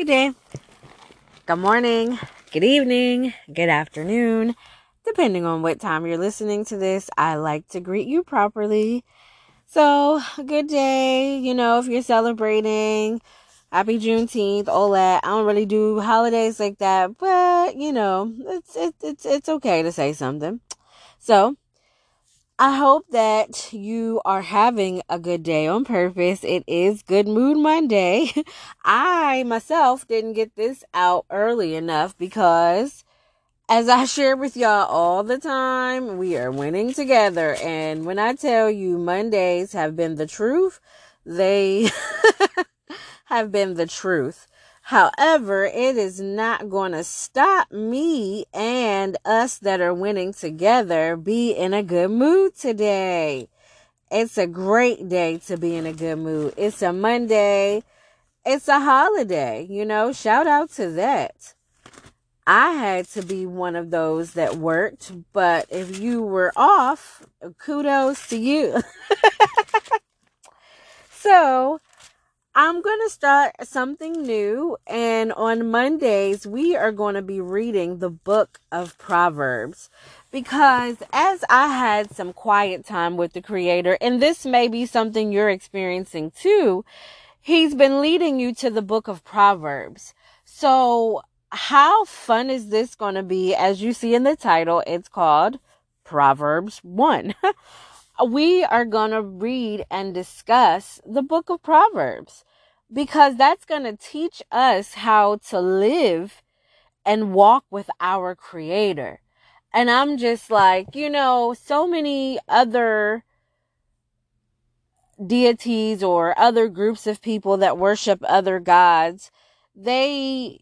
good day, good morning, good evening, good afternoon, depending on what time you're listening to this. I like to greet you properly. So, good day. You know, if you're celebrating, happy Juneteenth, all that. I don't really do holidays like that, but you know, it's it's it's it's okay to say something. So, I hope that you are having a good day on purpose. It is Good Mood Monday. I myself didn't get this out early enough because, as I share with y'all all the time, we are winning together. And when I tell you Mondays have been the truth, they have been the truth. However, it is not going to stop me and us that are winning together be in a good mood today. It's a great day to be in a good mood. It's a Monday. It's a holiday, you know, shout out to that. I had to be one of those that worked, but if you were off, kudos to you. so, I'm going to start something new. And on Mondays, we are going to be reading the book of Proverbs. Because as I had some quiet time with the Creator, and this may be something you're experiencing too, He's been leading you to the book of Proverbs. So, how fun is this going to be? As you see in the title, it's called Proverbs 1. we are going to read and discuss the book of Proverbs because that's going to teach us how to live and walk with our creator. And I'm just like, you know, so many other deities or other groups of people that worship other gods, they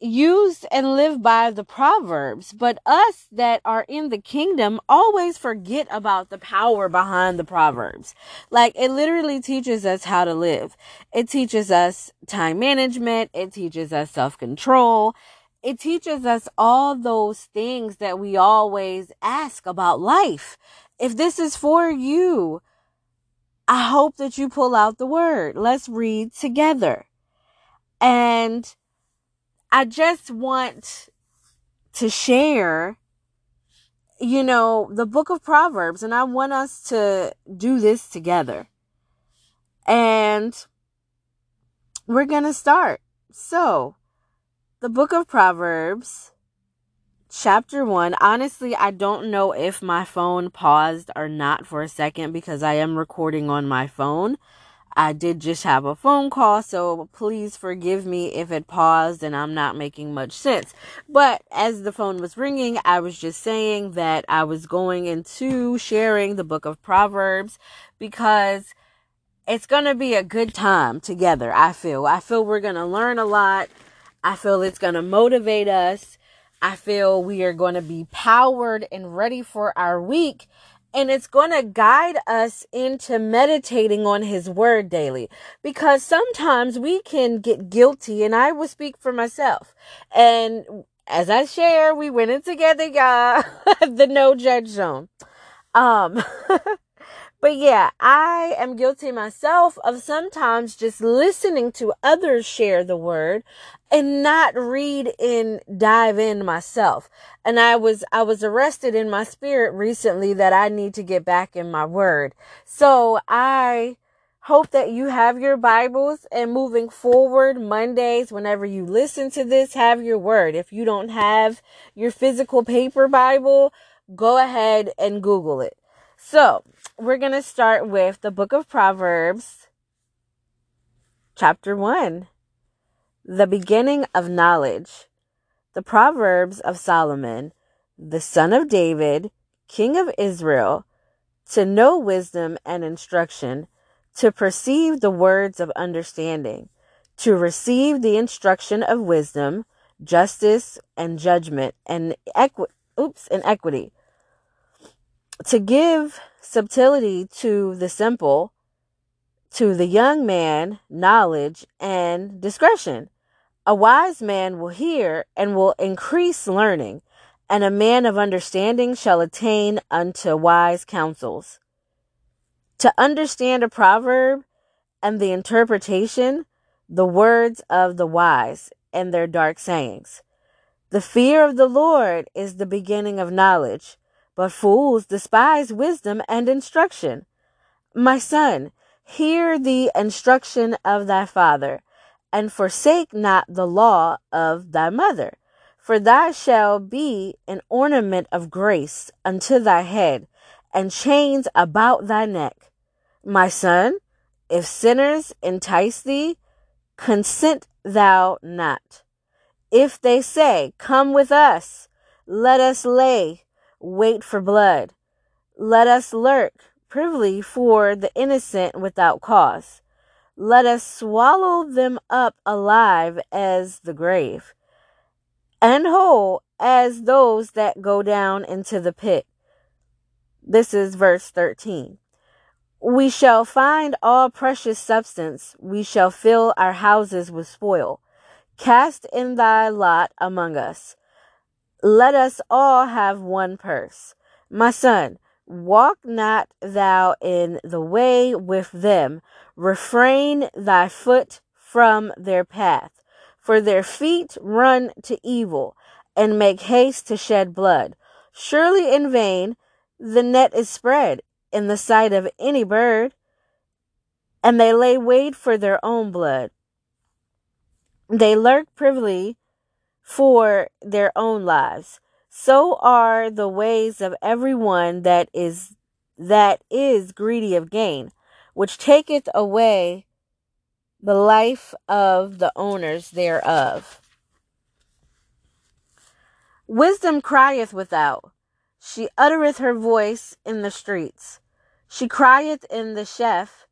use and live by the proverbs but us that are in the kingdom always forget about the power behind the proverbs. Like it literally teaches us how to live. It teaches us time management. It teaches us self-control. It teaches us all those things that we always ask about life. If this is for you i hope that you pull out the word. Let's read together. And I just want to share, you know, the book of Proverbs, and I want us to do this together. And we're going to start. So, the book of Proverbs, chapter 1. Honestly, I don't know if my phone paused or not for a second because I am recording on my phone. I did just have a phone call, so please forgive me if it paused and I'm not making much sense. But as the phone was ringing, I was just saying that I was going into sharing the book of Proverbs because it's going to be a good time together. I feel. I feel we're going to learn a lot. I feel it's going to motivate us. I feel we are going to be powered and ready for our week and it's going to guide us into meditating on his word daily. Because sometimes we can get guilty and I will speak for myself. And as I share we went in together y'all. The no judge zone. Um But yeah, I am guilty myself of sometimes just listening to others share the word and not read and dive in myself. And I was, I was arrested in my spirit recently that I need to get back in my word. So I hope that you have your Bibles and moving forward Mondays, whenever you listen to this, have your word. If you don't have your physical paper Bible, go ahead and Google it. So we're going to start with the book of Proverbs, chapter 1. The beginning of knowledge. The Proverbs of Solomon, the son of David, king of Israel, to know wisdom and instruction, to perceive the words of understanding, to receive the instruction of wisdom, justice and judgment and equi- oops, and equity to give subtlety to the simple, to the young man, knowledge and discretion. A wise man will hear and will increase learning, and a man of understanding shall attain unto wise counsels. To understand a proverb and the interpretation, the words of the wise and their dark sayings. The fear of the Lord is the beginning of knowledge, but fools despise wisdom and instruction. My son, hear the instruction of thy father, and forsake not the law of thy mother. For thy shall be an ornament of grace unto thy head, and chains about thy neck. My son, if sinners entice thee, consent thou not. If they say, Come with us, let us lay wait for blood, let us lurk privily for the innocent without cause. Let us swallow them up alive as the grave, and whole as those that go down into the pit. This is verse 13. We shall find all precious substance. We shall fill our houses with spoil. Cast in thy lot among us. Let us all have one purse. My son, walk not thou in the way with them. Refrain thy foot from their path. For their feet run to evil and make haste to shed blood. Surely in vain the net is spread in the sight of any bird, and they lay wait for their own blood. They lurk privily for their own lives. So are the ways of everyone that is that is greedy of gain, which taketh away the life of the owners thereof. Wisdom crieth without, she uttereth her voice in the streets. She crieth in the chef,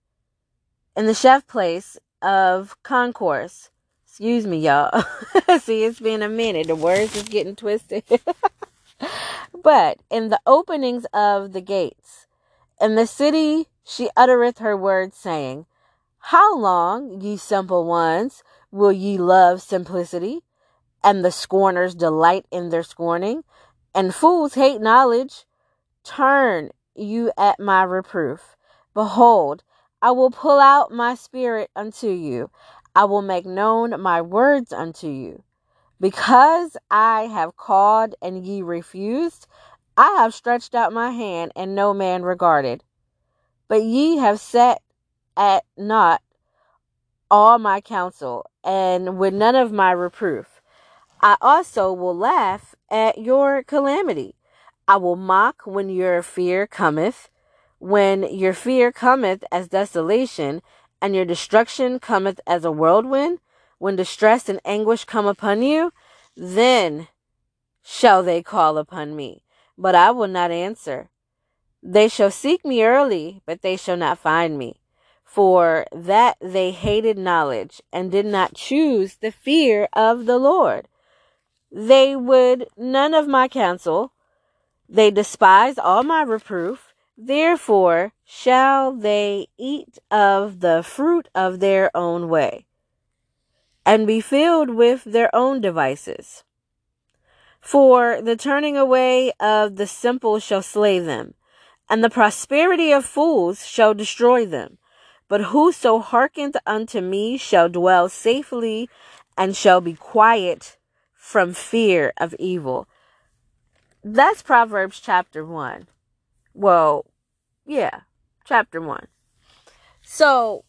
in the chef place of concourse. Excuse me, y'all. See, it's been a minute. The words is getting twisted. but in the openings of the gates, in the city she uttereth her words, saying, How long, ye simple ones, will ye love simplicity? And the scorners delight in their scorning, and fools hate knowledge. Turn you at my reproof. Behold, I will pull out my spirit unto you. I will make known my words unto you. Because I have called and ye refused, I have stretched out my hand and no man regarded. But ye have set at naught all my counsel, and with none of my reproof. I also will laugh at your calamity. I will mock when your fear cometh, when your fear cometh as desolation, and your destruction cometh as a whirlwind, when distress and anguish come upon you, then shall they call upon me, but I will not answer. They shall seek me early, but they shall not find me. For that they hated knowledge and did not choose the fear of the Lord. They would none of my counsel, they despise all my reproof. Therefore shall they eat of the fruit of their own way, and be filled with their own devices. For the turning away of the simple shall slay them, and the prosperity of fools shall destroy them. But whoso hearkeneth unto me shall dwell safely, and shall be quiet from fear of evil that's Proverbs chapter 1. Well, yeah, chapter 1. So,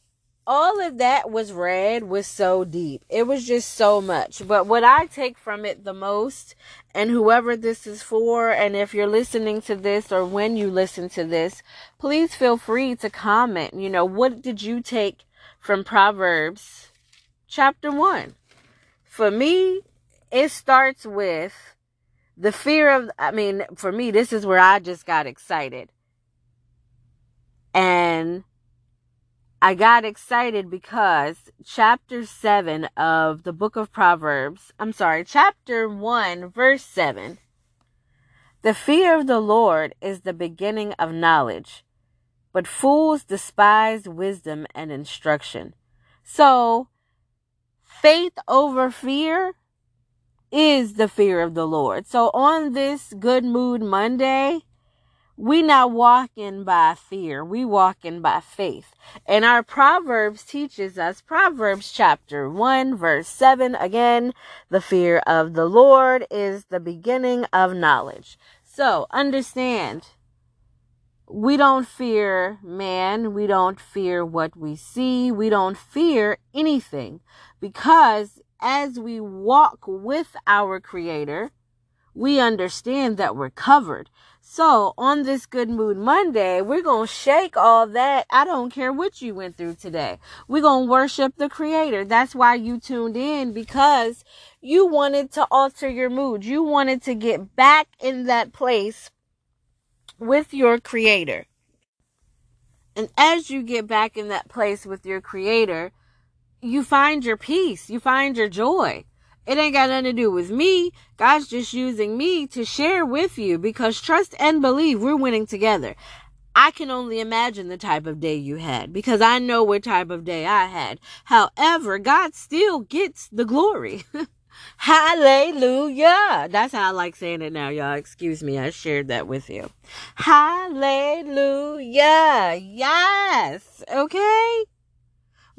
all of that was read was so deep. It was just so much. But what I take from it the most, and whoever this is for, and if you're listening to this or when you listen to this, please feel free to comment. You know, what did you take from Proverbs chapter 1? For me, it starts with the fear of, I mean, for me, this is where I just got excited. And I got excited because chapter 7 of the book of Proverbs, I'm sorry, chapter 1, verse 7. The fear of the Lord is the beginning of knowledge, but fools despise wisdom and instruction. So, faith over fear is the fear of the Lord. So on this Good Mood Monday, we not walking by fear we walking by faith and our proverbs teaches us proverbs chapter 1 verse 7 again the fear of the lord is the beginning of knowledge so understand we don't fear man we don't fear what we see we don't fear anything because as we walk with our creator we understand that we're covered so on this Good Mood Monday, we're going to shake all that. I don't care what you went through today. We're going to worship the creator. That's why you tuned in because you wanted to alter your mood. You wanted to get back in that place with your creator. And as you get back in that place with your creator, you find your peace. You find your joy. It ain't got nothing to do with me. God's just using me to share with you because trust and believe we're winning together. I can only imagine the type of day you had because I know what type of day I had. However, God still gets the glory. Hallelujah. That's how I like saying it now, y'all. Excuse me. I shared that with you. Hallelujah. Yes. Okay.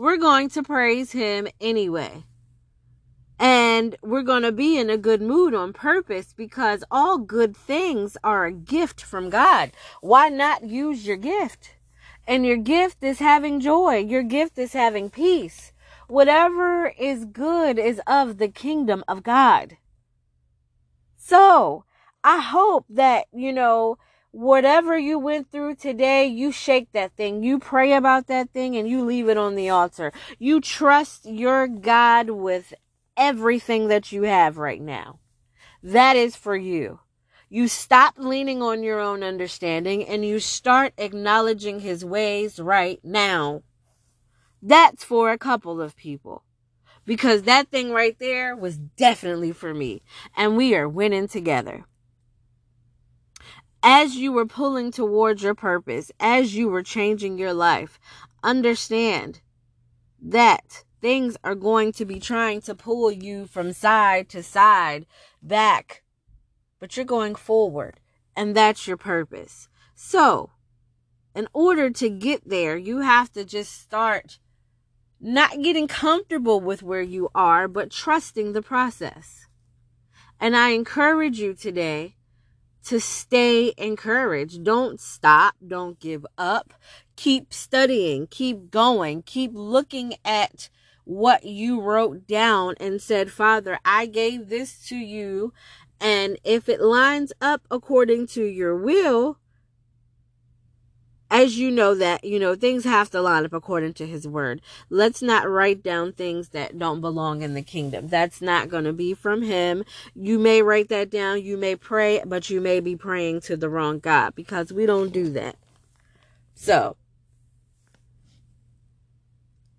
We're going to praise him anyway. And we're going to be in a good mood on purpose because all good things are a gift from God. Why not use your gift? And your gift is having joy. Your gift is having peace. Whatever is good is of the kingdom of God. So I hope that, you know, whatever you went through today, you shake that thing. You pray about that thing and you leave it on the altar. You trust your God with everything that you have right now. That is for you. You stop leaning on your own understanding and you start acknowledging his ways right now. That's for a couple of people. Because that thing right there was definitely for me. And we are winning together. As you were pulling towards your purpose, as you were changing your life, understand that things are going to be trying to pull you from side to side, back, but you're going forward, and that's your purpose. So, in order to get there, you have to just start not getting comfortable with where you are, but trusting the process. And I encourage you today to stay encouraged. Don't stop. Don't give up. Keep studying. Keep going. Keep looking at what you wrote down and said, Father, I gave this to you. And if it lines up according to your will, as you know that, you know, things have to line up according to his word. Let's not write down things that don't belong in the kingdom. That's not going to be from him. You may write that down. You may pray, but you may be praying to the wrong God because we don't do that. So,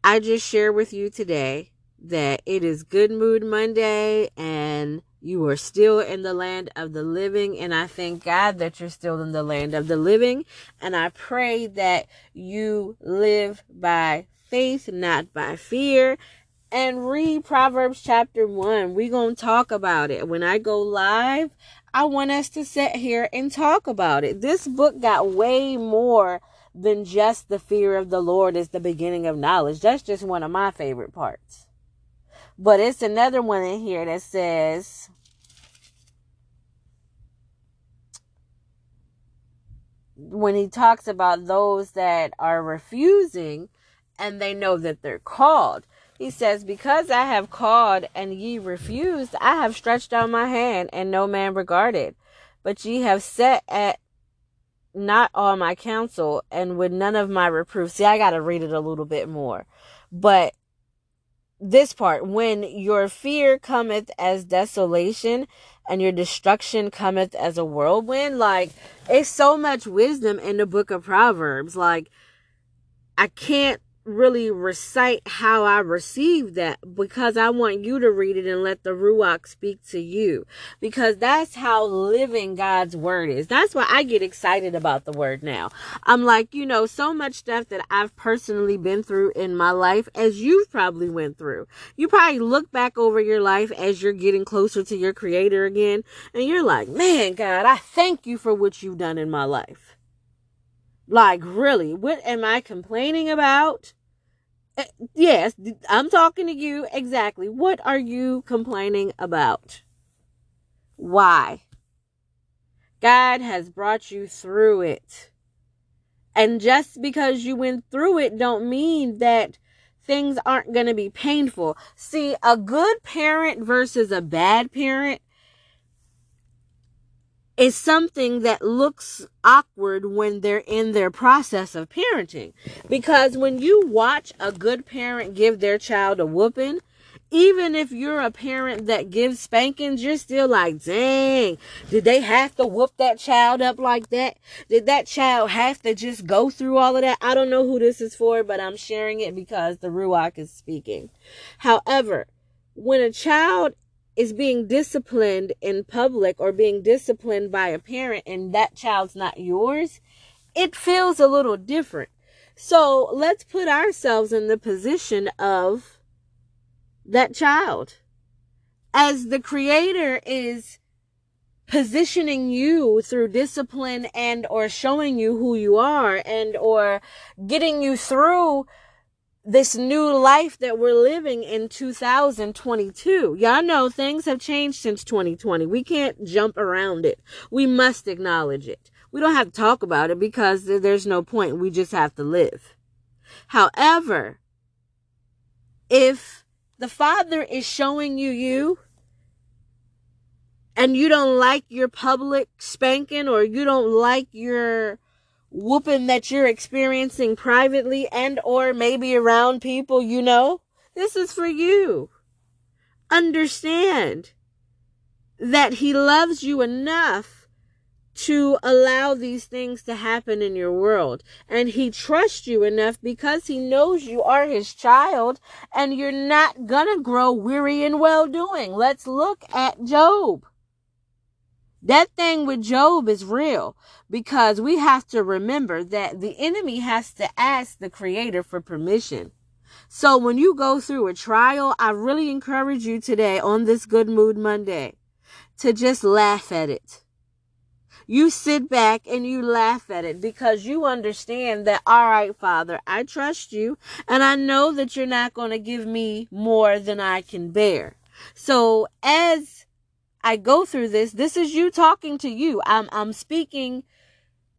I just share with you today that it is Good Mood Monday and you are still in the land of the living. And I thank God that you're still in the land of the living. And I pray that you live by faith, not by fear. And read Proverbs chapter 1. We're going to talk about it. When I go live, I want us to sit here and talk about it. This book got way more than just the fear of the Lord is the beginning of knowledge. That's just one of my favorite parts. But it's another one in here that says, when he talks about those that are refusing and they know that they're called, he says, Because I have called and ye refused, I have stretched out my hand and no man regarded. But ye have set at not all my counsel and with none of my reproof. See, I got to read it a little bit more. But this part, when your fear cometh as desolation and your destruction cometh as a whirlwind, like it's so much wisdom in the book of Proverbs. Like, I can't really recite how I received that because I want you to read it and let the Ruach speak to you. Because that's how living God's word is. That's why I get excited about the word now. I'm like, you know, so much stuff that I've personally been through in my life as you've probably went through. You probably look back over your life as you're getting closer to your creator again and you're like, man, God, I thank you for what you've done in my life. Like, really, what am I complaining about? Uh, yes, I'm talking to you exactly. What are you complaining about? Why? God has brought you through it. And just because you went through it don't mean that things aren't going to be painful. See, a good parent versus a bad parent is something that looks awkward when they're in their process of parenting. Because when you watch a good parent give their child a whooping, even if you're a parent that gives spankings, you're still like, dang, did they have to whoop that child up like that? Did that child have to just go through all of that? I don't know who this is for, but I'm sharing it because the Ruach is speaking. However, when a child is being disciplined in public or being disciplined by a parent and that child's not yours, it feels a little different. So let's put ourselves in the position of that child. As the creator is positioning you through discipline and or showing you who you are and or getting you through this new life that we're living in 2022. Y'all know things have changed since 2020. We can't jump around it. We must acknowledge it. We don't have to talk about it because there's no point. We just have to live. However, if the Father is showing you you, and you don't like your public spanking or you don't like your whooping that you're experiencing privately and or maybe around people you know, this is for you. Understand that he loves you enough to allow these things to happen in your world. And he trusts you enough because he knows you are his child and you're not gonna grow weary in well doing. Let's look at Job. That thing with Job is real because we have to remember that the enemy has to ask the creator for permission. So when you go through a trial, I really encourage you today on this Good Mood Monday to just laugh at it. You sit back and you laugh at it because you understand that, all right, Father, I trust you and I know that you're not going to give me more than I can bear. So as I go through this. This is you talking to you. I'm I'm speaking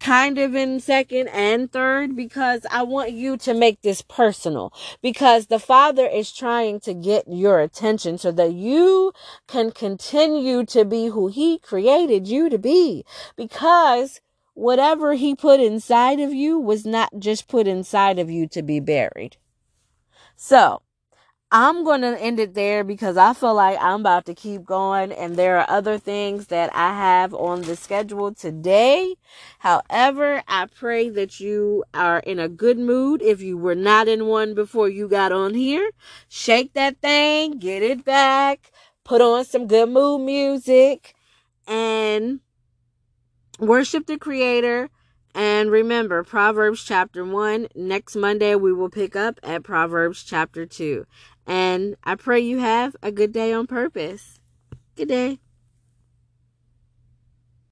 kind of in second and third because I want you to make this personal because the Father is trying to get your attention so that you can continue to be who He created you to be because whatever He put inside of you was not just put inside of you to be buried. So, I'm going to end it there because I feel like I'm about to keep going and there are other things that I have on the schedule today. However, I pray that you are in a good mood. If you were not in one before you got on here, shake that thing, get it back, put on some good mood music and worship the creator and remember, Proverbs chapter 1. Next Monday, we will pick up at Proverbs chapter 2. And I pray you have a good day on purpose. Good day.